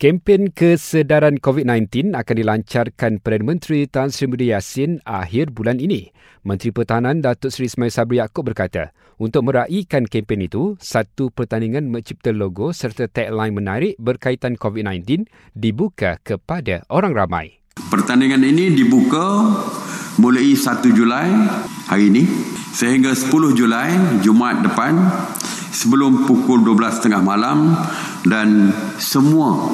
Kempen kesedaran COVID-19 akan dilancarkan Perdana Menteri Tan Sri Muhyiddin Yassin akhir bulan ini. Menteri Pertahanan Datuk Seri Ismail Sabri Yaakob berkata, untuk meraihkan kempen itu, satu pertandingan mencipta logo serta tagline menarik berkaitan COVID-19 dibuka kepada orang ramai. Pertandingan ini dibuka mulai 1 Julai hari ini sehingga 10 Julai Jumaat depan sebelum pukul 12.30 malam dan semua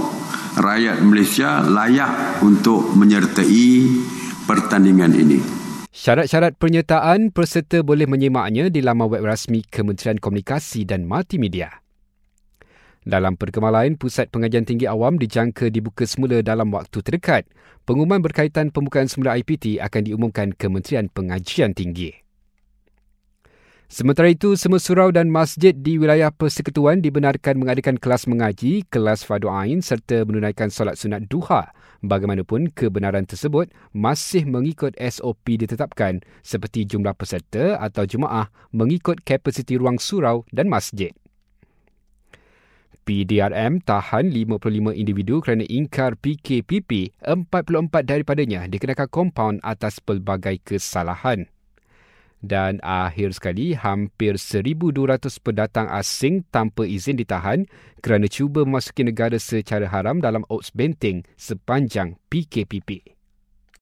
rakyat Malaysia layak untuk menyertai pertandingan ini. Syarat-syarat penyertaan peserta boleh menyemaknya di laman web rasmi Kementerian Komunikasi dan Multimedia. Dalam perkembangan lain, Pusat Pengajian Tinggi Awam dijangka dibuka semula dalam waktu terdekat. Pengumuman berkaitan pembukaan semula IPT akan diumumkan Kementerian Pengajian Tinggi. Sementara itu, semua surau dan masjid di wilayah Persekutuan dibenarkan mengadakan kelas mengaji, kelas fardu ain serta menunaikan solat sunat duha. Bagaimanapun, kebenaran tersebut masih mengikut SOP ditetapkan seperti jumlah peserta atau jemaah mengikut kapasiti ruang surau dan masjid. PDRM tahan 55 individu kerana ingkar PKPP, 44 daripadanya dikenakan kompaun atas pelbagai kesalahan dan akhir sekali hampir 1200 pendatang asing tanpa izin ditahan kerana cuba memasuki negara secara haram dalam Oaks Benteng sepanjang PKPP.